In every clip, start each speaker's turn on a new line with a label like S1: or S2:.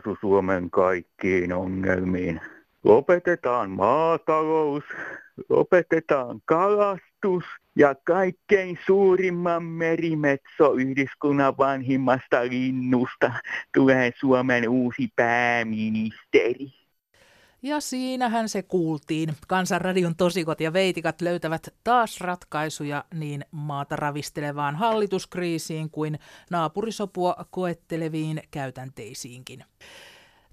S1: Ratkaisu Suomen kaikkiin ongelmiin. Lopetetaan maatalous, lopetetaan kalastus ja kaikkein suurimman merimetsoyhdiskunnan vanhimmasta linnusta tulee Suomen uusi pääministeri.
S2: Ja siinähän se kuultiin. Kansanradion tosikot ja veitikat löytävät taas ratkaisuja niin maata ravistelevaan hallituskriisiin kuin naapurisopua koetteleviin käytänteisiinkin.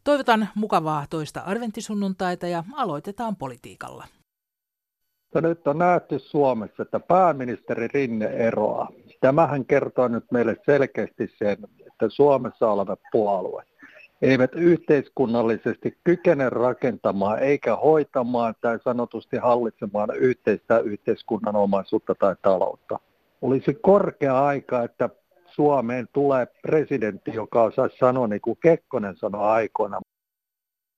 S2: Toivotan mukavaa toista adventtisunnuntaita ja aloitetaan politiikalla.
S3: No nyt on nähty Suomessa, että pääministeri Rinne eroaa. Tämähän kertoo nyt meille selkeästi sen, että Suomessa oleva puolue eivät yhteiskunnallisesti kykene rakentamaan eikä hoitamaan tai sanotusti hallitsemaan yhteistä yhteiskunnan omaisuutta tai taloutta. Olisi korkea aika, että Suomeen tulee presidentti, joka osaa sanoa niin kuin Kekkonen sanoi aikoina.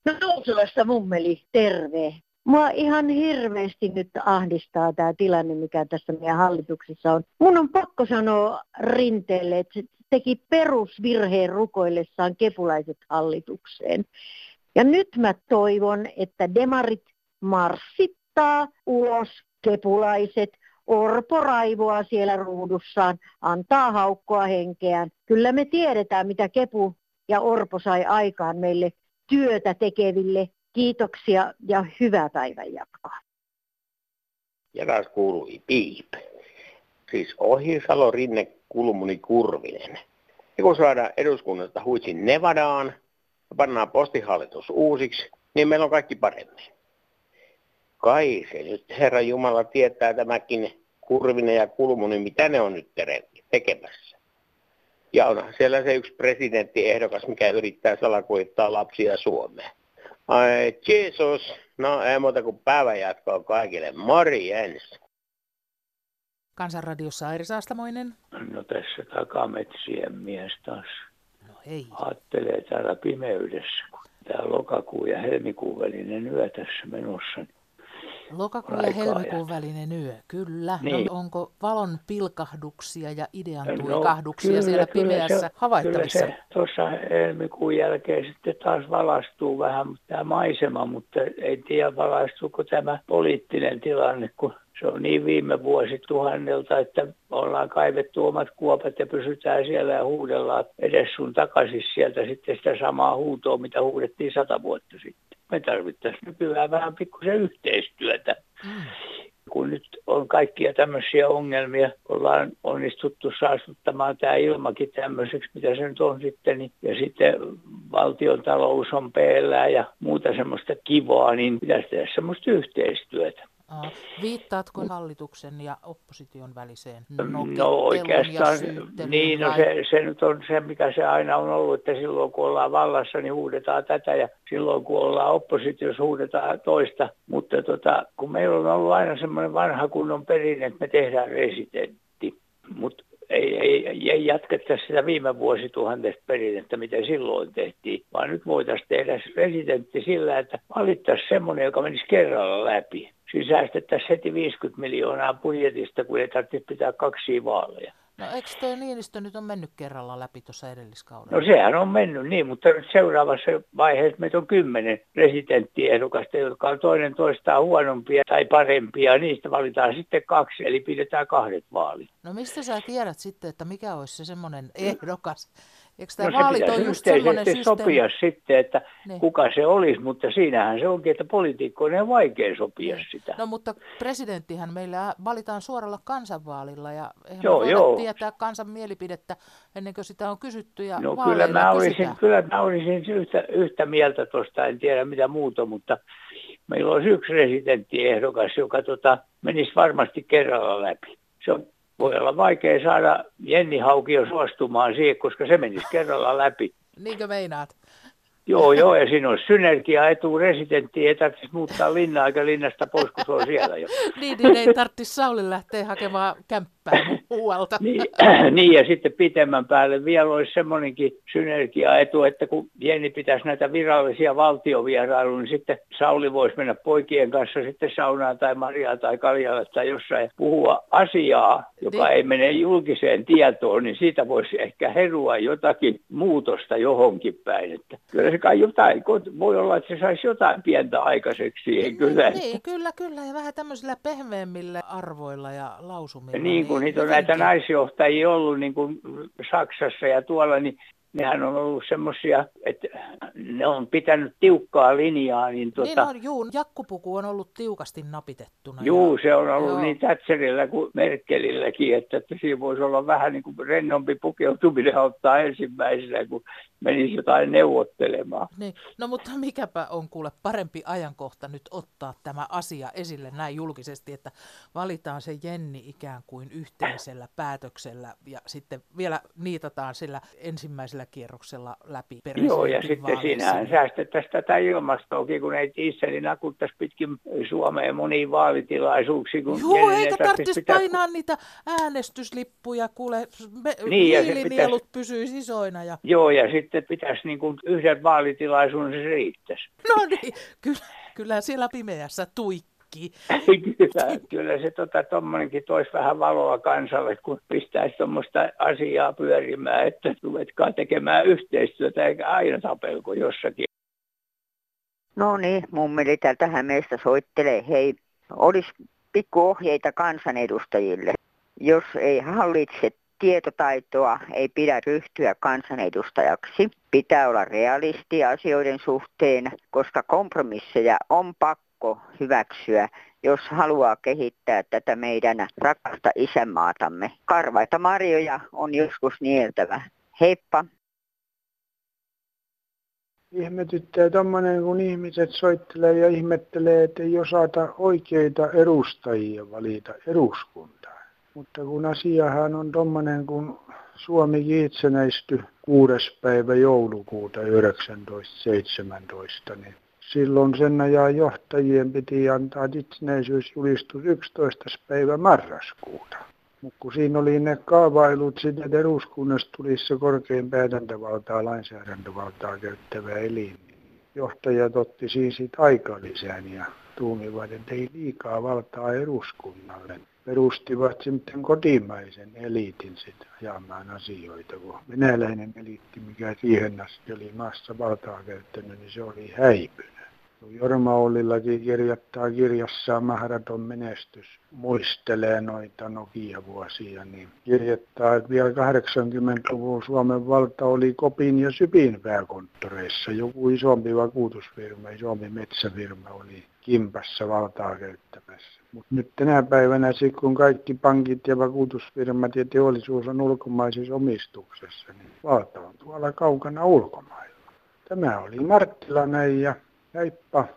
S4: No Nousulasta mummeli, terve. Mua ihan hirveästi nyt ahdistaa tämä tilanne, mikä tässä meidän hallituksessa on. Mun on pakko sanoa Rinteelle, että teki perusvirheen rukoillessaan kepulaiset hallitukseen. Ja nyt mä toivon, että demarit marssittaa ulos kepulaiset, Orpo raivoa siellä ruudussaan, antaa haukkoa henkeään. Kyllä me tiedetään, mitä Kepu ja Orpo sai aikaan meille työtä tekeville. Kiitoksia ja hyvää päivänjatkoa.
S5: Ja taas kuului piip. Siis Ohisalo, Rinne, Kulmuni, Kurvinen. Ja kun saadaan eduskunnasta huitsin Nevadaan ja pannaan postihallitus uusiksi, niin meillä on kaikki paremmin. Kai se nyt Herra Jumala tietää tämäkin Kurvinen ja Kulmuni, mitä ne on nyt tekemässä. Ja on siellä se yksi presidenttiehdokas, mikä yrittää salakuittaa lapsia Suomeen. Ai Jeesus, no ei muuta kuin päivänjatkoa kaikille. Morjens!
S2: Kansanradiossa Airi Saastamoinen.
S6: No tässä takametsien mies taas.
S2: No hei.
S6: Aattelee täällä pimeydessä, kun tämä lokakuun ja helmikuun välinen yö tässä menossa. Niin
S2: Lokakuun ja helmikuun välinen yö, kyllä. No, niin. No, onko valon pilkahduksia ja idean tuikahduksia no, siellä kyllä pimeässä se, havaittavissa?
S6: Kyllä se tuossa helmikuun jälkeen sitten taas valastuu vähän tämä maisema, mutta ei tiedä valaistuuko tämä poliittinen tilanne, kun se on niin viime vuosituhannelta, että ollaan kaivettu omat kuopat ja pysytään siellä ja huudellaan edes sun takaisin sieltä sitten sitä samaa huutoa, mitä huudettiin sata vuotta sitten. Me tarvittaisiin nykyään vähän pikkusen yhteistyötä. Mm. Kun nyt on kaikkia tämmöisiä ongelmia, ollaan onnistuttu saastuttamaan tämä ilmakin tämmöiseksi, mitä se nyt on sitten, niin, ja sitten valtion talous on peellä ja muuta semmoista kivoa, niin pitäisi tehdä semmoista yhteistyötä.
S2: Viittaatko hallituksen ja opposition väliseen
S6: No oikeastaan, niin no se, se nyt on se, mikä se aina on ollut, että silloin kun ollaan vallassa, niin huudetaan tätä ja silloin kun ollaan oppositiossa, huudetaan toista. Mutta tota, kun meillä on ollut aina semmoinen vanha kunnon perinne, että me tehdään residentti, mutta ei, ei, ei jatkettaisi sitä viime vuosituhantesta perinnettä, mitä silloin tehtiin, vaan nyt voitaisiin tehdä residentti sillä, että valittaisiin semmoinen, joka menisi kerralla läpi. Siis säästettäisiin heti 50 miljoonaa budjetista, kun ei tarvitse pitää kaksi vaaleja.
S2: No eikö tuo Niinistö nyt on mennyt kerralla läpi tuossa edelliskaudella?
S6: No sehän on mennyt niin, mutta nyt seuraavassa vaiheessa meitä on kymmenen residenttiehdokasta, jotka on toinen toistaan huonompia tai parempia. Niistä valitaan sitten kaksi, eli pidetään kahdet vaalit.
S2: No mistä sä tiedät sitten, että mikä olisi se semmoinen ehdokas, Eikö tämä no just semmoinen
S6: systeemi? sopia sitten, että niin. kuka se olisi, mutta siinähän se onkin, että poliitikkoinen on vaikea sopia niin. sitä.
S2: No mutta presidenttihän meillä valitaan suoralla kansanvaalilla ja eihän joo, joo. tietää kansan mielipidettä ennen kuin sitä on kysytty ja
S6: No kyllä mä, olisin, kyllä mä olisin yhtä, yhtä mieltä tuosta, en tiedä mitä muuta, mutta meillä olisi yksi residenttiehdokas, joka tota, menisi varmasti kerralla läpi. Se on voi olla vaikea saada Jenni Haukio suostumaan siihen, koska se menisi kerralla läpi.
S2: Niinkö meinaat?
S6: Joo, joo, ja siinä olisi synergia etu residentti, ei tarvitsisi muuttaa linnaa eikä linnasta pois, kun se on siellä jo.
S2: niin, niin ei tarvitsisi Sauli lähteä hakemaan kämppää päin muualta.
S6: niin, niin, ja sitten pitemmän päälle vielä olisi semmoinenkin synergiaetu, että kun Jenni pitäisi näitä virallisia valtiovierailuja, niin sitten Sauli voisi mennä poikien kanssa sitten saunaan tai Maria tai Kaljalle tai jossain puhua asiaa, joka niin. ei mene julkiseen tietoon, niin siitä voisi ehkä herua jotakin muutosta johonkin päin. Että kyllä se kai jotain, voi olla, että se saisi jotain pientä aikaiseksi siihen kyllä.
S2: Niin, kyllä, kyllä, ja vähän tämmöisillä pehmeämmillä arvoilla ja lausumilla.
S6: Niin kuin niin, niitä on näitä naisjohtajia ollut niin kuin Saksassa ja tuolla, niin nehän on ollut semmoisia, että ne on pitänyt tiukkaa linjaa. Niin, tuota, niin
S2: on, juu, jakkupuku on ollut tiukasti napitettuna.
S6: Juu, ja, se on ollut joo. niin Thatcherillä kuin Merkelilläkin, että, että siinä voisi olla vähän niin kuin rennompi pukeutuminen ottaa ensimmäisenä, kun menisi jotain neuvottelemaan.
S2: Niin. No mutta mikäpä on kuule parempi ajankohta nyt ottaa tämä asia esille näin julkisesti, että valitaan se Jenni ikään kuin yhteisellä päätöksellä ja sitten vielä niitataan sillä ensimmäisellä kierroksella läpi
S6: Joo, ja sitten siinä säästettäisiin tätä ilmastoakin, kun ei dieselin nakuttaisi pitkin Suomeen moniin vaalitilaisuuksiin. Kun
S2: Joo, eikä tarvitsisi pitää... painaa niitä äänestyslippuja, kuule, me, niin, hiilinielut pitäisi... pysyisi isoina. Ja...
S6: Joo, ja sitten sitten pitäisi niin kuin yhden vaalitilaisuuden se riittäisi.
S2: No niin, kyllä, kyllä siellä pimeässä tuikki.
S6: kyllä, kyllä se tota, tuommoinenkin toisi vähän valoa kansalle, kun pistäisi tuommoista asiaa pyörimään, että ruvetkaa tekemään yhteistyötä eikä aina tapelko jossakin.
S7: No niin, mummeli täältä Hämeestä soittelee. Hei, olisi pikkuohjeita kansanedustajille. Jos ei hallitse tietotaitoa ei pidä ryhtyä kansanedustajaksi. Pitää olla realisti asioiden suhteen, koska kompromisseja on pakko hyväksyä, jos haluaa kehittää tätä meidän rakasta isänmaatamme. Karvaita marjoja on joskus nieltävä. Heippa!
S8: Ihmetyttää tuommoinen, kun ihmiset soittelee ja ihmettelee, että ei osata oikeita edustajia valita eduskuntaan. Mutta kun asiahan on tuommoinen, kun Suomi itsenäistyi 6. päivä joulukuuta 1917, niin silloin sen ajan johtajien piti antaa itsenäisyysjulistus 11. päivä marraskuuta. Mutta kun siinä oli ne kaavailut sitten, että eduskunnasta se korkein päätäntövaltaa, lainsäädäntövaltaa käyttävä elin, niin johtajat otti siinä sitten aikalisän ja tuumivat, että ei liikaa valtaa eduskunnalle perustivat sitten kotimaisen eliitin sitten ajamaan asioita, kun venäläinen eliitti, mikä siihen asti oli maassa valtaa käyttänyt, niin se oli häipynyt. Jorma Ollillakin kirjoittaa kirjassaan Mahdoton menestys, muistelee noita Nokia-vuosia, niin kirjoittaa, että vielä 80-luvun Suomen valta oli Kopin ja Sypin pääkonttoreissa. Joku isompi vakuutusfirma, isompi metsäfirma oli kimpassa valtaa käyttämässä. Mutta nyt tänä päivänä, kun kaikki pankit ja vakuutusfirmat ja teollisuus on ulkomaisessa omistuksessa, niin valta on tuolla kaukana ulkomailla. Tämä oli Marttilainen ja heippa.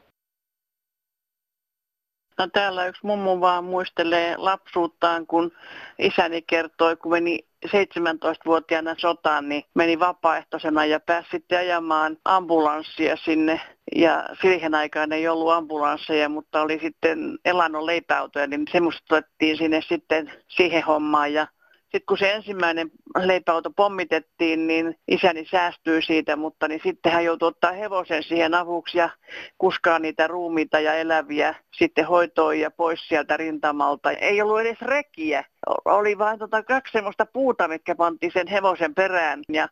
S9: No täällä yksi mummu vaan muistelee lapsuuttaan, kun isäni kertoi, kun meni 17-vuotiaana sotaan, niin meni vapaaehtoisena ja pääsi sitten ajamaan ambulanssia sinne. Ja siihen aikaan ei ollut ambulansseja, mutta oli sitten elannon leipäautoja, niin semmoista otettiin sinne sitten siihen hommaan. Ja sitten kun se ensimmäinen leipäauto pommitettiin, niin isäni säästyi siitä, mutta niin sitten hän joutui ottaa hevosen siihen avuksi ja kuskaa niitä ruumiita ja eläviä sitten hoitoon ja pois sieltä rintamalta. Ei ollut edes rekiä. Oli vain tota kaksi semmoista puuta, mitkä pantiin sen hevosen perään ja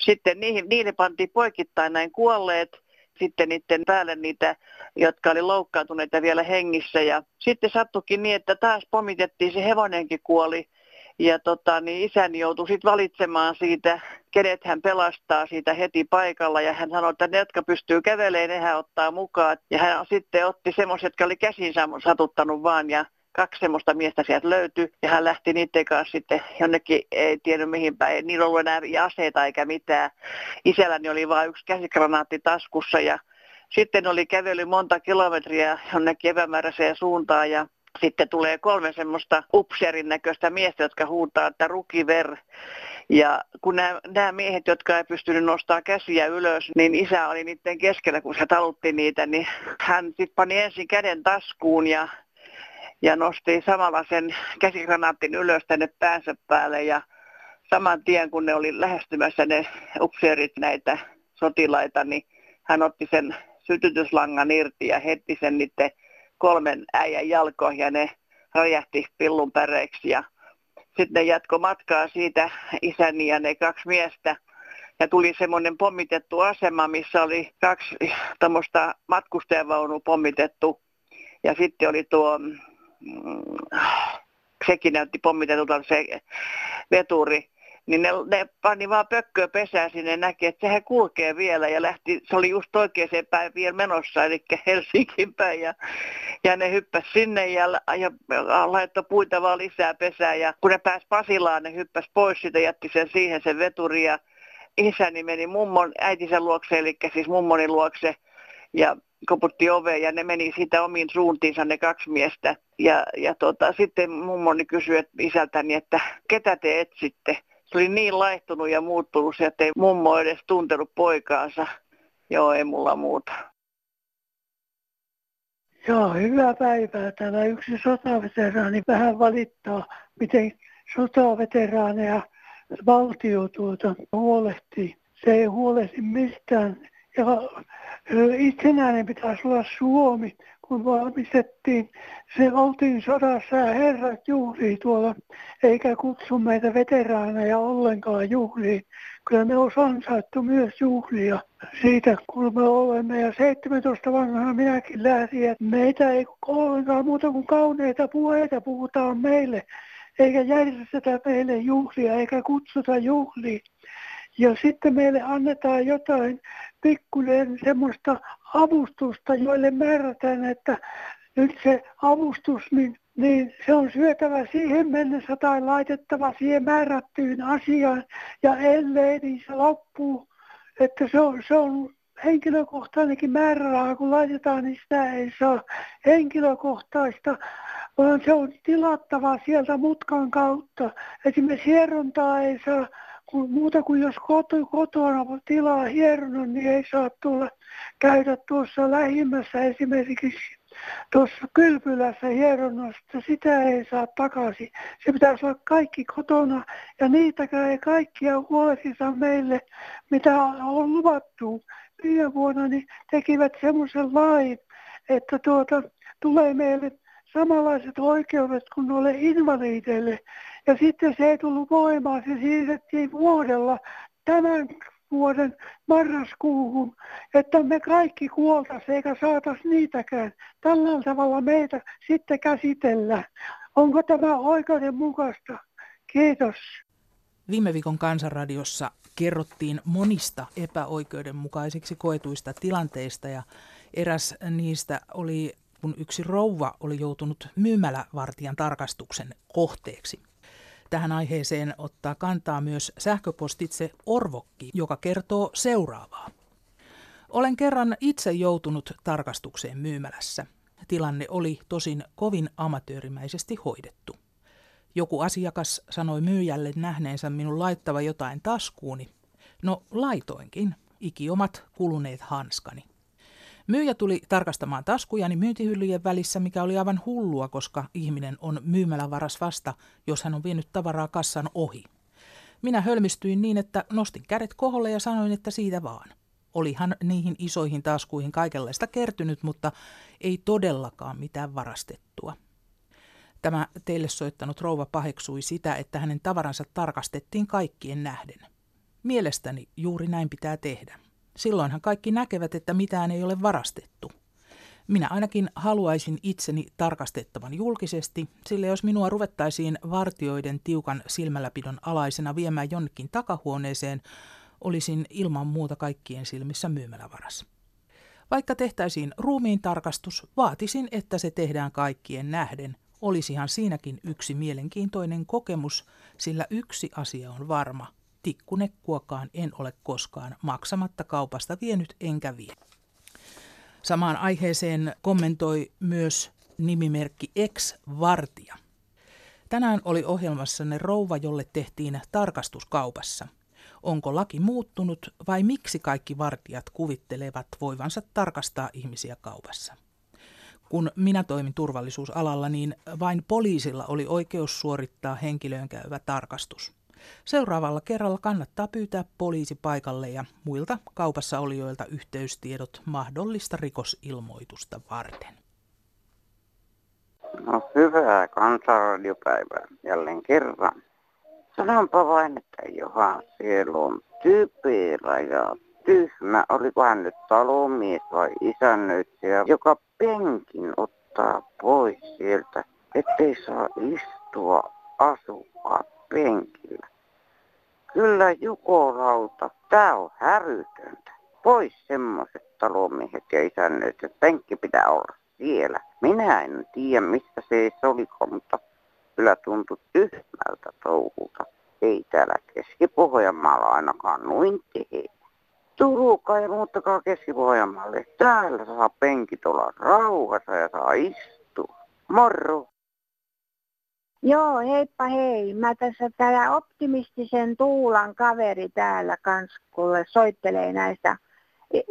S9: sitten niihin, niille pantiin poikittain näin kuolleet sitten niiden päälle niitä, jotka oli loukkaantuneita vielä hengissä. Ja sitten sattukin niin, että taas pomitettiin, se hevonenkin kuoli ja tota, niin isäni joutui sitten valitsemaan siitä, kenet hän pelastaa siitä heti paikalla. Ja hän sanoi, että ne, jotka pystyy kävelemään, ne hän ottaa mukaan. Ja hän sitten otti semmoiset, jotka oli käsin satuttanut vaan. Ja kaksi semmoista miestä sieltä löytyi ja hän lähti niiden kanssa sitten jonnekin, ei tiennyt mihin päin, niillä ollut enää aseita eikä mitään. Isälläni oli vain yksi käsikranaatti taskussa ja sitten oli kävely monta kilometriä jonnekin epämääräiseen suuntaan ja sitten tulee kolme semmoista upseerin näköistä miestä, jotka huutaa, että rukiver. Ja kun nämä, nämä miehet, jotka ei pystynyt nostamaan käsiä ylös, niin isä oli niiden keskellä, kun se talutti niitä, niin hän sitten pani ensin käden taskuun ja ja nosti samalla sen käsikranaattin ylös tänne päänsä päälle ja saman tien kun ne oli lähestymässä ne upseerit näitä sotilaita, niin hän otti sen sytytyslangan irti ja heti sen niiden kolmen äijän jalkoihin ja ne räjähti pillun päreiksi ja sitten ne jatko matkaa siitä isäni ja ne kaksi miestä. Ja tuli semmoinen pommitettu asema, missä oli kaksi tämmöistä matkustajavaunu pommitettu. Ja sitten oli tuo, mm, sekin näytti pommitetulta se veturi niin ne, ne pani vaan pökköä pesää sinne näki, että sehän kulkee vielä ja lähti, se oli just oikeaan päin vielä menossa, eli Helsinkin päin ja, ja ne hyppäs sinne ja, ja laittoi puita vaan lisää pesää ja kun ne pääsi Pasilaan, ne hyppäs pois siitä, jätti sen siihen sen veturi ja isäni meni mummon äitisen luokse, eli siis mummoni luokse ja koputti oveen ja ne meni sitä omiin suuntiinsa ne kaksi miestä. Ja, ja tota, sitten mummoni kysyi isältäni, että ketä te etsitte? Se oli niin laihtunut ja muuttunut, että ei mummo edes tuntenut poikaansa. Joo, ei mulla muuta.
S10: Joo, hyvää päivää. Täällä yksi sotaveteraani vähän valittaa, miten sotaveteraaneja valtio tuota huolehtii. Se ei huolehti mistään. Ja itsenäinen pitäisi olla Suomi kun valmistettiin, se oltiin sodassa ja herrat juhlii tuolla, eikä kutsu meitä veteraaneja ollenkaan juhliin. Kyllä me olisi ansaittu myös juhlia siitä, kun me olemme. Ja 17 vanhana minäkin lähdin, että meitä ei ollenkaan muuta kuin kauneita puheita puhutaan meille, eikä järjestetä meille juhlia, eikä kutsuta juhliin. Ja sitten meille annetaan jotain pikkuinen semmoista avustusta, joille määrätään, että nyt se avustus, niin, niin se on syötävä siihen mennessä tai laitettava siihen määrättyyn asiaan. Ja ellei, niin se loppuu. Että se on, se on henkilökohtainenkin määräraha, kun laitetaan, niin sitä ei saa henkilökohtaista, vaan se on tilattava sieltä mutkan kautta. Esimerkiksi hierontaa ei saa kun muuta kuin jos koto, kotona tilaa hieronnan, niin ei saa tulla käydä tuossa lähimmässä esimerkiksi tuossa kylpylässä hieronnasta, sitä ei saa takaisin. Se pitäisi olla kaikki kotona ja niitäkään ei kaikkia huolehdita meille, mitä on luvattu. Viime vuonna niin tekivät semmoisen lain, että tuota, tulee meille samanlaiset oikeudet kuin noille invalideille. Ja sitten se ei tullut voimaan, se siirrettiin vuodella tämän vuoden marraskuuhun, että me kaikki kuoltaisiin eikä saataisi niitäkään. Tällä tavalla meitä sitten käsitellään. Onko tämä oikeudenmukaista? Kiitos.
S2: Viime viikon kansanradiossa kerrottiin monista epäoikeudenmukaisiksi koetuista tilanteista ja eräs niistä oli, kun yksi rouva oli joutunut myymälävartijan tarkastuksen kohteeksi. Tähän aiheeseen ottaa kantaa myös sähköpostitse Orvokki, joka kertoo seuraavaa. Olen kerran itse joutunut tarkastukseen myymälässä. Tilanne oli tosin kovin amatöörimäisesti hoidettu. Joku asiakas sanoi myyjälle nähneensä minun laittava jotain taskuuni. No laitoinkin, ikiomat kuluneet hanskani. Myyjä tuli tarkastamaan taskujani myyntihyllyjen välissä, mikä oli aivan hullua, koska ihminen on varas vasta, jos hän on vienyt tavaraa kassan ohi. Minä hölmistyin niin, että nostin kädet koholle ja sanoin, että siitä vaan. Olihan niihin isoihin taskuihin kaikenlaista kertynyt, mutta ei todellakaan mitään varastettua. Tämä teille soittanut rouva paheksui sitä, että hänen tavaransa tarkastettiin kaikkien nähden. Mielestäni juuri näin pitää tehdä. Silloinhan kaikki näkevät, että mitään ei ole varastettu. Minä ainakin haluaisin itseni tarkastettavan julkisesti, sillä jos minua ruvettaisiin vartioiden tiukan silmälläpidon alaisena viemään jonnekin takahuoneeseen, olisin ilman muuta kaikkien silmissä myymälävaras. Vaikka tehtäisiin ruumiin tarkastus, vaatisin, että se tehdään kaikkien nähden. Olisihan siinäkin yksi mielenkiintoinen kokemus, sillä yksi asia on varma – tikkunekkuakaan en ole koskaan maksamatta kaupasta vienyt enkä vie. Samaan aiheeseen kommentoi myös nimimerkki Ex-Vartija. Tänään oli ohjelmassanne rouva, jolle tehtiin tarkastuskaupassa. Onko laki muuttunut vai miksi kaikki vartijat kuvittelevat voivansa tarkastaa ihmisiä kaupassa? kun minä toimin turvallisuusalalla, niin vain poliisilla oli oikeus suorittaa henkilöön käyvä tarkastus. Seuraavalla kerralla kannattaa pyytää poliisi paikalle ja muilta kaupassa olijoilta yhteystiedot mahdollista rikosilmoitusta varten.
S11: No hyvää kansanradiopäivää jälleen kerran. Sanonpa vain, että sielu on typerä ja tyhmä. Oliko hän nyt talomies vai isännöitsijä, joka penkin ottaa pois sieltä, ettei saa istua asukkaat penkillä. Kyllä Jukolauta, tää on härytöntä. Pois semmoiset talomiehet ja isännöitsijät, penkki pitää olla siellä. Minä en tiedä, mistä se oliko, mutta kyllä tuntui tyhmältä touhulta. Ei täällä Keski-Pohjanmaalla ainakaan noin tehdä. Turukaa ja muuttakaa Keski-Pohjanmaalle. Täällä saa penkit olla rauhassa ja saa istua. Morro!
S12: Joo, heippa hei. Mä tässä täällä optimistisen Tuulan kaveri täällä kans, kuule soittelee näistä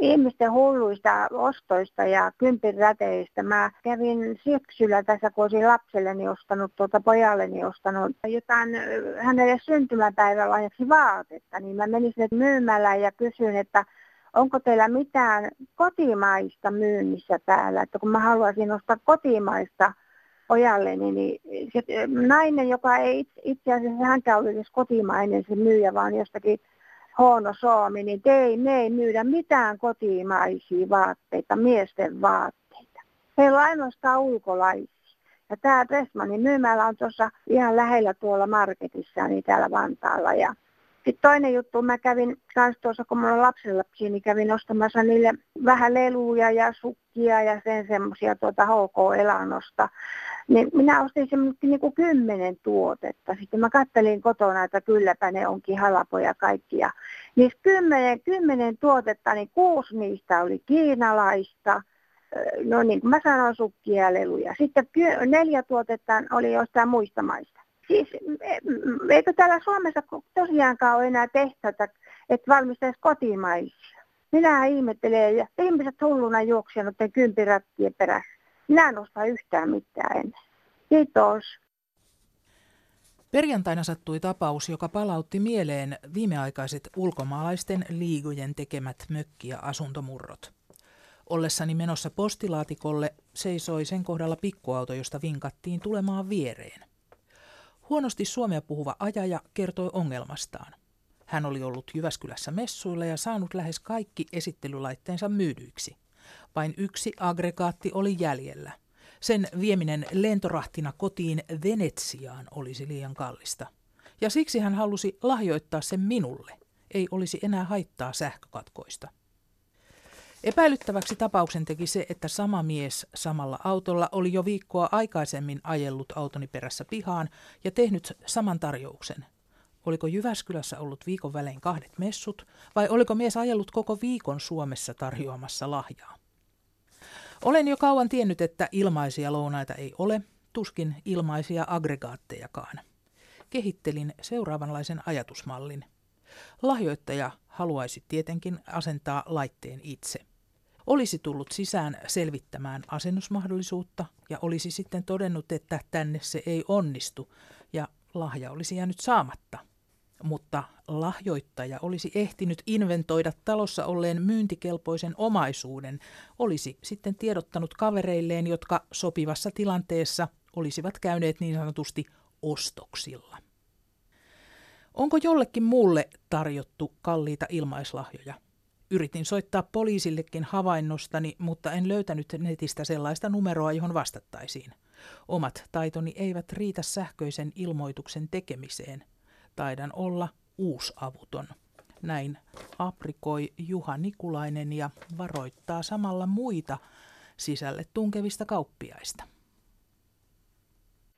S12: ihmisten hulluista ostoista ja kympinräteistä. Mä kävin syksyllä tässä, kun olisin lapselleni ostanut, tuota pojalleni ostanut jotain hänelle syntymäpäivälahjaksi vaatetta, niin mä menin sinne myymällä ja kysyin, että onko teillä mitään kotimaista myynnissä täällä, että kun mä haluaisin ostaa kotimaista pojalleni, niin se nainen, joka ei itse asiassa hänkään ole edes kotimainen se myyjä, vaan jostakin huono Suomi, niin ei, me ei myydä mitään kotimaisia vaatteita, miesten vaatteita. Meillä on ainoastaan ulkolaisia. Ja tämä Dressmanin myymällä on tuossa ihan lähellä tuolla marketissa, niin täällä Vantaalla. Ja sitten toinen juttu, mä kävin kanssa tuossa, kun mulla on lapsenlapsia, niin kävin ostamassa niille vähän leluja ja sukkia ja sen semmoisia tuota HK-elannosta. Niin minä ostin semmoista niin kuin kymmenen tuotetta. Sitten mä kattelin kotona, että kylläpä ne onkin halapoja kaikkia. Niin kymmenen, kymmenen tuotetta, niin kuusi niistä oli kiinalaista. No niin kuin mä sanoin, sukkia ja leluja. Sitten neljä tuotetta oli jostain muista maista. Siis e, eikö täällä Suomessa tosiaankaan ole enää tehtäitä, että valmistaisi kotimaisia? Minä ihmettelen ja ihmiset hulluna juoksia noiden kympirättien perässä. Minä en osta yhtään mitään ennen. Kiitos.
S2: Perjantaina sattui tapaus, joka palautti mieleen viimeaikaiset ulkomaalaisten liigojen tekemät mökki- ja asuntomurrot. Ollessani menossa postilaatikolle seisoi sen kohdalla pikkuauto, josta vinkattiin tulemaan viereen. Huonosti suomea puhuva ajaja kertoi ongelmastaan. Hän oli ollut Jyväskylässä messuilla ja saanut lähes kaikki esittelylaitteensa myydyiksi. Vain yksi aggregaatti oli jäljellä. Sen vieminen lentorahtina kotiin Venetsiaan olisi liian kallista. Ja siksi hän halusi lahjoittaa sen minulle. Ei olisi enää haittaa sähkökatkoista. Epäilyttäväksi tapauksen teki se, että sama mies samalla autolla oli jo viikkoa aikaisemmin ajellut autoni perässä pihaan ja tehnyt saman tarjouksen. Oliko Jyväskylässä ollut viikon välein kahdet messut vai oliko mies ajellut koko viikon Suomessa tarjoamassa lahjaa? Olen jo kauan tiennyt, että ilmaisia lounaita ei ole, tuskin ilmaisia aggregaattejakaan. Kehittelin seuraavanlaisen ajatusmallin. Lahjoittaja haluaisi tietenkin asentaa laitteen itse. Olisi tullut sisään selvittämään asennusmahdollisuutta ja olisi sitten todennut, että tänne se ei onnistu ja lahja olisi jäänyt saamatta mutta lahjoittaja olisi ehtinyt inventoida talossa olleen myyntikelpoisen omaisuuden, olisi sitten tiedottanut kavereilleen, jotka sopivassa tilanteessa olisivat käyneet niin sanotusti ostoksilla. Onko jollekin muulle tarjottu kalliita ilmaislahjoja? Yritin soittaa poliisillekin havainnostani, mutta en löytänyt netistä sellaista numeroa, johon vastattaisiin. Omat taitoni eivät riitä sähköisen ilmoituksen tekemiseen – taidan olla uusavuton. Näin aprikoi Juha Nikulainen ja varoittaa samalla muita sisälle tunkevista kauppiaista.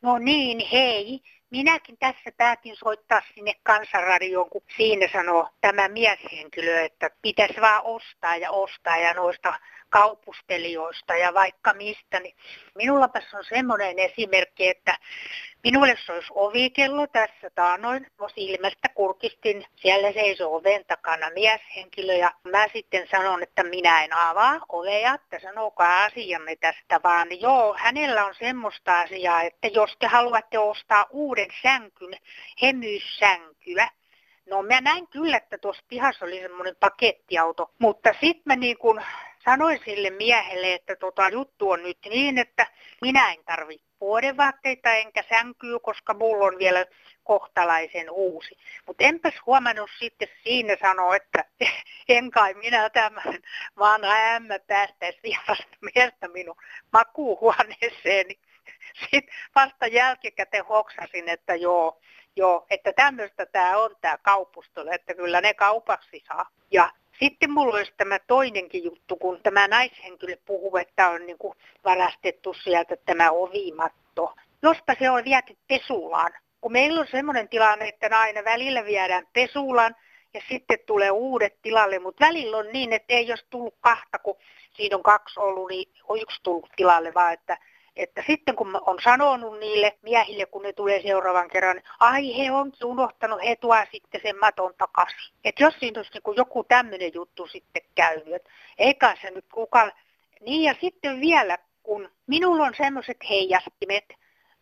S13: No niin, hei. Minäkin tässä päätin soittaa sinne kansanradioon, kun siinä sanoo tämä mieshenkilö, että pitäisi vaan ostaa ja ostaa ja noista kaupustelijoista ja vaikka mistä. Niin minullapas on semmoinen esimerkki, että Minulle soisi ovikello tässä taanoin. Mä silmästä kurkistin. Siellä seisoo oven takana mieshenkilö ja mä sitten sanon, että minä en avaa ovea, että sanokaa asianne tästä vaan. Joo, hänellä on semmoista asiaa, että jos te haluatte ostaa uuden sänkyn, hemyyssänkyä, No mä näin kyllä, että tuossa pihassa oli semmoinen pakettiauto, mutta sitten mä niin kun sanoin sille miehelle, että tota juttu on nyt niin, että minä en tarvitse vuodenvaatteita enkä sänkyä, koska mulla on vielä kohtalaisen uusi. Mutta enpäs huomannut sitten siinä sanoa, että en kai minä tämän vaan ämmä päästäisi vierasta miestä minun makuuhuoneeseeni. Sitten vasta jälkikäteen hoksasin, että joo, joo että tämmöistä tämä on tämä kaupustolo, että kyllä ne kaupaksi saa. Ja sitten mulla olisi tämä toinenkin juttu, kun tämä naishenkilö puhuu, että on niin kuin varastettu sieltä tämä ovimatto. Jospa se on viety pesulaan. Kun meillä on semmoinen tilanne, että aina välillä viedään pesulaan ja sitten tulee uudet tilalle, mutta välillä on niin, että ei jos tullut kahta, kun siinä on kaksi ollut, niin on yksi tullut tilalle, vaan että että sitten kun on sanonut niille miehille, kun ne tulee seuraavan kerran, ai he on unohtanut, he tuo sitten sen maton takaisin. Että jos siinä olisi niin joku tämmöinen juttu sitten käynyt, että eikä se nyt kukaan. Niin ja sitten vielä, kun minulla on semmoiset heijastimet,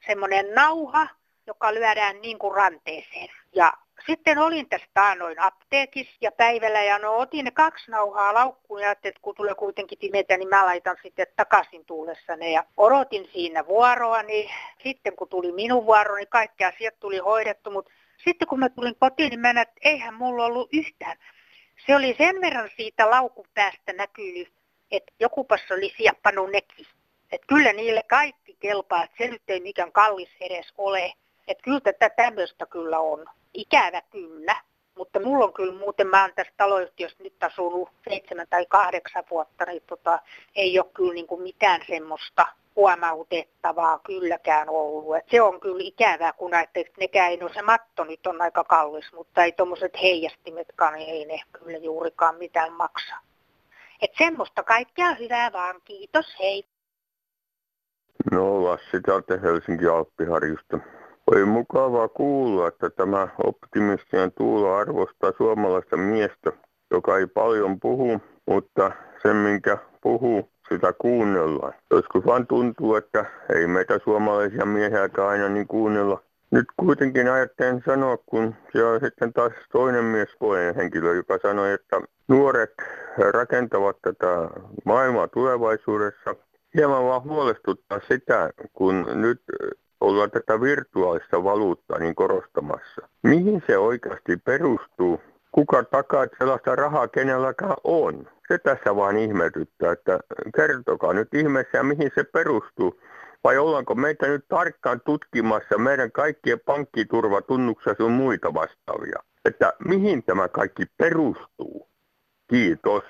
S13: semmoinen nauha, joka lyödään niin kuin ranteeseen. Ja sitten olin tässä taanoin apteekissa ja päivällä ja no otin ne kaksi nauhaa laukkuun ja että kun tulee kuitenkin pimeitä, niin mä laitan sitten takaisin tullessani ja odotin siinä vuoroa, niin sitten kun tuli minun vuoro, niin kaikki asiat tuli hoidettu, mutta sitten kun mä tulin kotiin, niin mä näin, että eihän mulla ollut yhtään. Se oli sen verran siitä laukun päästä näkynyt, että joku passa oli sieppannut nekin. Että kyllä niille kaikki kelpaa, että se nyt ei mikään kallis edes ole. Että kyllä tätä tämmöistä kyllä on ikävä kyllä. Mutta mulla on kyllä muuten, mä oon tässä taloyhtiössä nyt asunut seitsemän tai kahdeksan vuotta, niin tota, ei ole kyllä niin kuin mitään semmoista huomautettavaa kylläkään ollut. Et se on kyllä ikävää, kun että nekään, no se matto nyt on aika kallis, mutta ei tuommoiset heijastimetkaan, niin ei ne kyllä juurikaan mitään maksa. Et semmoista kaikkea hyvää vaan, kiitos, hei.
S14: No Lassi täältä Helsinki Alppiharjusta. Oli mukavaa kuulla, että tämä optimistinen Tuula arvostaa suomalaista miestä, joka ei paljon puhu, mutta sen minkä puhuu, sitä kuunnellaan. Joskus vaan tuntuu, että ei meitä suomalaisia miehiä aina niin kuunnella. Nyt kuitenkin ajattelen sanoa, kun siellä on sitten taas toinen miespuolinen henkilö, joka sanoi, että nuoret rakentavat tätä maailmaa tulevaisuudessa. Hieman vaan huolestuttaa sitä, kun nyt ollaan tätä virtuaalista valuuttaa niin korostamassa. Mihin se oikeasti perustuu? Kuka takaa, että sellaista rahaa kenelläkään on? Se tässä vaan ihmetyttää, että kertokaa nyt ihmeessä, mihin se perustuu. Vai ollaanko meitä nyt tarkkaan tutkimassa meidän kaikkien pankkiturvatunnuksia sun muita vastaavia? Että mihin tämä kaikki perustuu? Kiitos.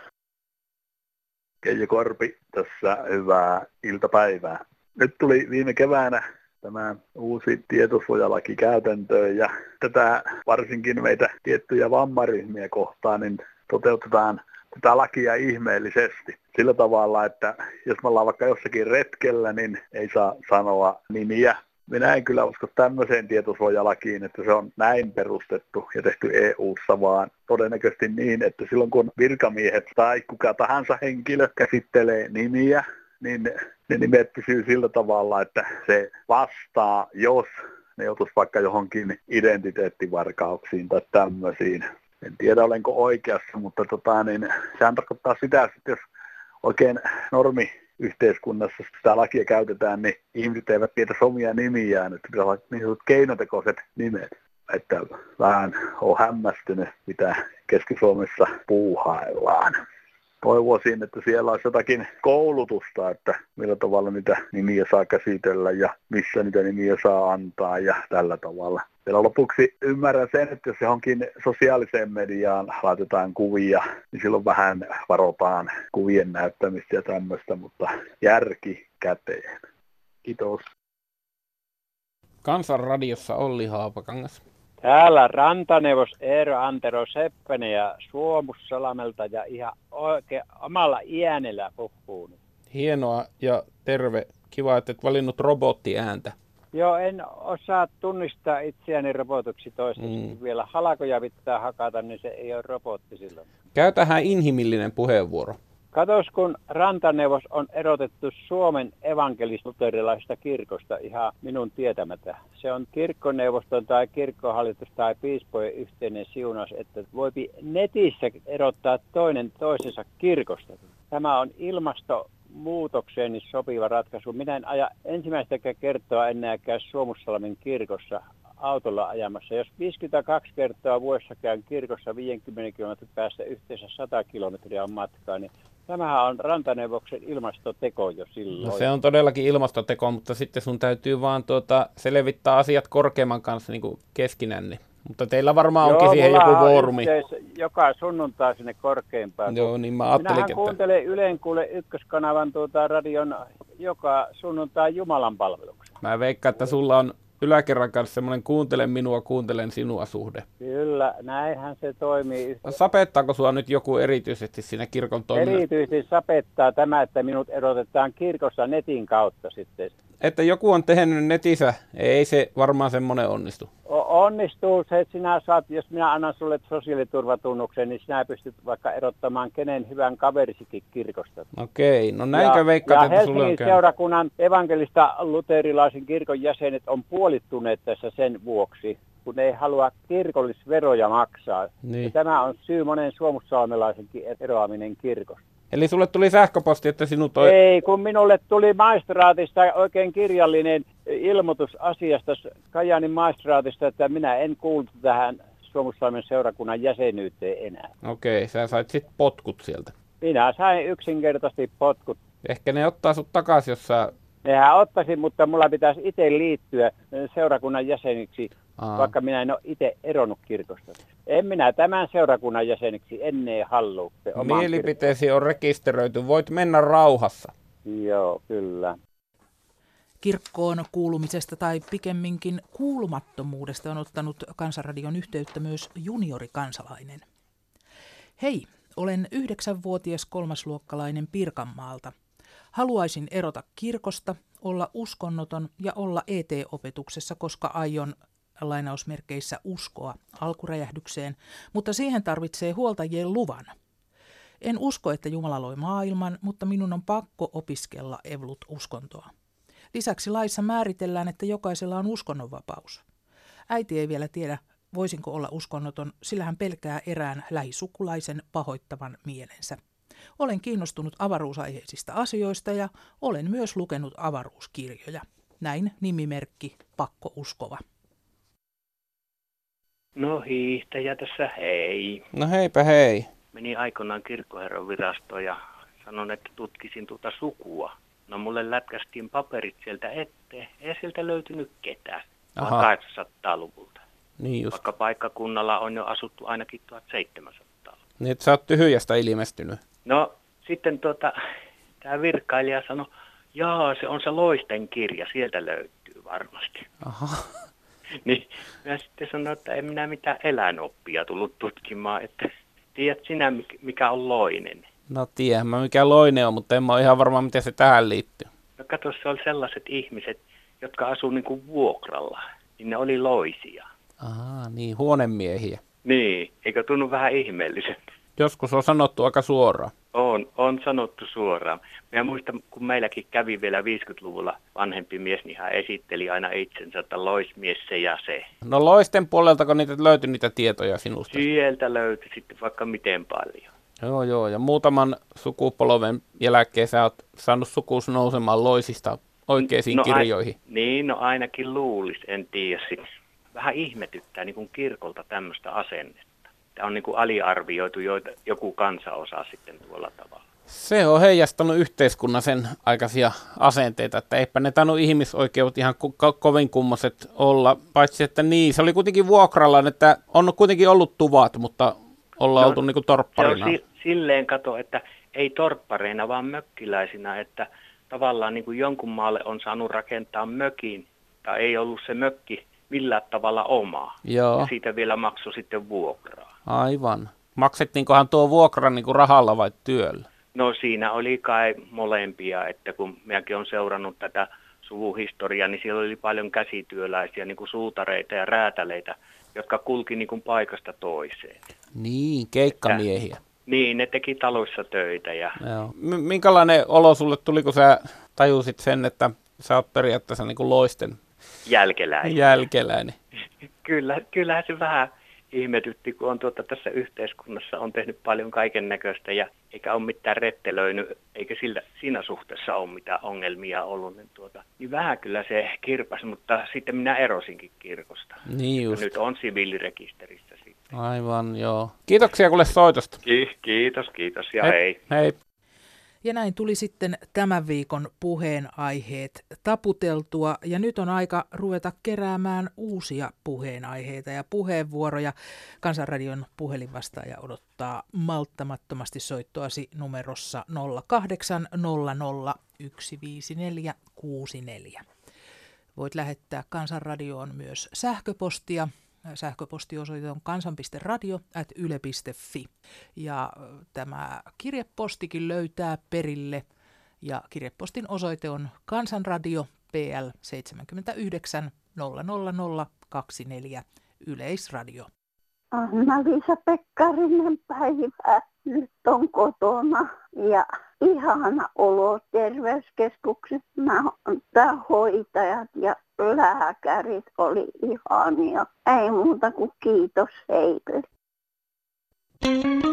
S15: Keijo Korpi, tässä hyvää iltapäivää. Nyt tuli viime keväänä tämä uusi tietosuojalaki käytäntöön ja tätä varsinkin meitä tiettyjä vammaryhmiä kohtaan niin toteutetaan tätä lakia ihmeellisesti. Sillä tavalla, että jos me ollaan vaikka jossakin retkellä, niin ei saa sanoa nimiä. Minä en kyllä usko tämmöiseen tietosuojalakiin, että se on näin perustettu ja tehty EU-ssa, vaan todennäköisesti niin, että silloin kun virkamiehet tai kuka tahansa henkilö käsittelee nimiä, niin ne nimet pysyy sillä tavalla, että se vastaa, jos ne joutuisi vaikka johonkin identiteettivarkauksiin tai tämmöisiin. En tiedä, olenko oikeassa, mutta tota, niin, sehän tarkoittaa sitä, että jos oikein normi yhteiskunnassa sitä lakia käytetään, niin ihmiset eivät tiedä omia nimiään, että pitää olla niin sanotut keinotekoiset nimet. Että vähän on hämmästynyt, mitä Keski-Suomessa puuhaillaan toivoisin, että siellä olisi jotakin koulutusta, että millä tavalla niitä nimiä saa käsitellä ja missä niitä nimiä saa antaa ja tällä tavalla. Vielä lopuksi ymmärrän sen, että jos johonkin sosiaaliseen mediaan laitetaan kuvia, niin silloin vähän varotaan kuvien näyttämistä ja tämmöistä, mutta järki käteen. Kiitos.
S16: Kansanradiossa Olli Haapakangas.
S17: Täällä rantaneuvos Eero Antero Seppänen ja Suomussalamelta ja ihan oikein omalla iänellä puhuu.
S16: Hienoa ja terve. Kiva, että et valinnut robottiääntä.
S17: Joo, en osaa tunnistaa itseäni robotuksi toistaiseksi mm. vielä. Halakoja pitää hakata, niin se ei ole robotti silloin.
S16: Käytähän inhimillinen puheenvuoro.
S17: Katos, kun rantaneuvos on erotettu Suomen evankelis-luterilaisesta kirkosta ihan minun tietämättä. Se on kirkkoneuvoston tai kirkkohallitus tai piispojen yhteinen siunaus, että voipi netissä erottaa toinen toisensa kirkosta. Tämä on ilmastonmuutokseen niin sopiva ratkaisu. Minä en aja ensimmäistä kertoa enääkään Suomussalmen kirkossa autolla ajamassa. Jos 52 kertaa vuodessa käyn kirkossa 50 kilometrin päästä yhteensä 100 kilometriä on matkaa, niin Tämähän on rantaneuvoksen ilmastoteko jo silloin.
S16: No se on todellakin ilmastoteko, mutta sitten sun täytyy vaan tuota, selvittää asiat korkeamman kanssa niin kuin keskinänne. Mutta teillä varmaan
S17: Joo,
S16: onkin siihen joku foorumi.
S17: joka sunnuntai sinne korkeimpaan.
S16: Joo, niin mä ajattelin,
S17: Minähän kuuntelen Ylen kuule ykköskanavan tuota radion joka sunnuntai Jumalan palveluksen.
S16: Mä veikkaan, että sulla on yläkerran kanssa semmoinen kuuntele minua, kuuntelen sinua suhde.
S17: Kyllä, näinhän se toimii.
S16: Sapettaako sua nyt joku erityisesti siinä kirkon toiminnassa?
S17: Erityisesti sapettaa tämä, että minut erotetaan kirkossa netin kautta sitten.
S16: Että joku on tehnyt netissä, ei se varmaan semmoinen onnistu.
S17: Onnistuu se, että sinä saat, jos minä annan sulle sosiaaliturvatunnuksen, niin sinä pystyt vaikka erottamaan kenen hyvän kaverisikin kirkosta.
S16: Okei, no näinkö veikkaat,
S17: että sulle on käynyt? seurakunnan evankelista luterilaisen kirkon jäsenet on puolittuneet tässä sen vuoksi, kun ne ei halua kirkollisveroja maksaa. Niin. Ja tämä on syy monen suomussalmelaisenkin eroaminen kirkosta.
S16: Eli sulle tuli sähköposti, että sinut toi...
S17: Ei, kun minulle tuli maistraatista oikein kirjallinen ilmoitus asiasta Kajanin maistraatista, että minä en kuulu tähän Suomussalmen seurakunnan jäsenyyteen enää.
S16: Okei, okay, sä sait sitten potkut sieltä.
S17: Minä sain yksinkertaisesti potkut.
S16: Ehkä ne ottaa sut takaisin, jos sä...
S17: Nehän ottaisi, mutta mulla pitäisi itse liittyä seurakunnan jäseniksi, Aa. vaikka minä en ole itse eronnut kirkosta. En minä tämän seurakunnan jäseneksi ennen halua.
S16: Mielipiteesi on rekisteröity, voit mennä rauhassa.
S17: Joo, kyllä.
S2: Kirkkoon kuulumisesta tai pikemminkin kuulumattomuudesta on ottanut Kansanradion yhteyttä myös juniorikansalainen. Hei, olen yhdeksänvuotias kolmasluokkalainen Pirkanmaalta. Haluaisin erota kirkosta, olla uskonnoton ja olla ET-opetuksessa, koska aion lainausmerkeissä uskoa alkuräjähdykseen, mutta siihen tarvitsee huoltajien luvan. En usko, että Jumala loi maailman, mutta minun on pakko opiskella evlut-uskontoa. Lisäksi laissa määritellään, että jokaisella on uskonnonvapaus. Äiti ei vielä tiedä, voisinko olla uskonnoton, sillä hän pelkää erään lähisukulaisen pahoittavan mielensä. Olen kiinnostunut avaruusaiheisista asioista ja olen myös lukenut avaruuskirjoja. Näin nimimerkki Pakko Uskova.
S18: No hiihtäjä tässä hei.
S16: No heipä hei.
S18: Meni aikoinaan kirkkoherran virastoon ja sanon, että tutkisin tuota sukua. No mulle lätkästiin paperit sieltä eteen. Ei sieltä löytynyt ketään. 800-luvulta.
S16: Niin just.
S18: Vaikka paikkakunnalla on jo asuttu ainakin 1700
S16: Niin, että sä oot tyhjästä ilmestynyt.
S18: No sitten tuota, tämä virkailija sanoi, jaa se on se Loisten kirja, sieltä löytyy varmasti.
S16: Aha.
S18: niin mä sitten sanoin, että en minä mitään eläinoppia tullut tutkimaan, että tiedät sinä mikä on loinen.
S16: No tiedän mä mikä loinen on, mutta en mä ole ihan varma miten se tähän liittyy.
S18: No kato, se oli sellaiset ihmiset, jotka asuu niin kuin vuokralla, niin ne oli loisia.
S16: Aha, niin, huonemiehiä.
S18: Niin, eikö tunnu vähän ihmeelliseltä?
S16: Joskus on sanottu aika suoraan.
S18: On, on sanottu suoraan. Mä muistan, kun meilläkin kävi vielä 50-luvulla vanhempi mies, niin hän esitteli aina itsensä, että loismies se ja se.
S16: No loisten puoleltako niitä löytyi niitä tietoja sinusta?
S18: Sieltä löytyi sitten vaikka miten paljon.
S16: Joo, joo. Ja muutaman sukupolven jälkeen sä oot saanut sukuus nousemaan loisista oikeisiin
S18: no,
S16: kirjoihin.
S18: Ai, niin, no ainakin luulis, en tiedä sitten. Vähän ihmetyttää niin kuin kirkolta tämmöistä asennetta. Tämä on niin kuin aliarvioitu joita, joku kansaosa sitten tuolla tavalla.
S16: Se on heijastanut yhteiskunnan sen aikaisia asenteita, että eipä ne tainnut ihmisoikeudet ihan ko- kovin kummoset olla, paitsi että niin, se oli kuitenkin vuokralla, että on kuitenkin ollut tuvat, mutta ollaan no, oltu niin kuin torpparina.
S18: Se on si- silleen kato, että ei torppareina, vaan mökkiläisinä, että tavallaan niin kuin jonkun maalle on saanut rakentaa mökin, tai ei ollut se mökki millään tavalla omaa.
S16: Joo.
S18: Ja siitä vielä maksoi sitten vuokraa.
S16: Aivan. Maksettiinkohan tuo vuokra niin kuin rahalla vai työllä?
S18: No siinä oli kai molempia, että kun minäkin olen seurannut tätä suvuhistoria, niin siellä oli paljon käsityöläisiä, niin kuin suutareita ja räätäleitä, jotka kulki niin kuin paikasta toiseen.
S16: Niin, keikkamiehiä. Että,
S18: niin, ne teki taloissa töitä. Ja...
S16: Joo. M- minkälainen olo sulle tuli, kun sä tajusit sen, että sä oot periaatteessa niin kuin loisten
S18: jälkeläinen.
S16: jälkeläinen.
S18: Kyllä, kyllähän se vähän ihmetytti, kun on tuota, tässä yhteiskunnassa on tehnyt paljon kaiken näköistä ja eikä ole mitään rettelöinyt, eikä sillä, siinä suhteessa ole mitään ongelmia ollut. Niin, tuota, niin vähän kyllä se kirpas, mutta sitten minä erosinkin kirkosta.
S16: Niin just.
S18: Nyt on siviilirekisterissä sitten.
S16: Aivan, joo. Kiitoksia kuule soitosta.
S18: Ki- kiitos, kiitos ja hei.
S16: Hei. hei.
S2: Ja näin tuli sitten tämän viikon puheenaiheet taputeltua ja nyt on aika ruveta keräämään uusia puheenaiheita ja puheenvuoroja. Kansanradion puhelinvastaaja odottaa malttamattomasti soittoasi numerossa 0800 15464. Voit lähettää Kansanradioon myös sähköpostia Sähköpostiosoite on kansan.radio.yle.fi. Ja tämä kirjepostikin löytää perille. Ja kirjepostin osoite on Kansanradio PL 79 00024 Yleisradio.
S19: Anna-Liisa Pekkarinen päivä. Nyt on kotona ja ihana olo terveyskeskuksessa. Tämä hoitajat ja lääkärit oli ihania. Ei muuta kuin kiitos heille. Mm-hmm.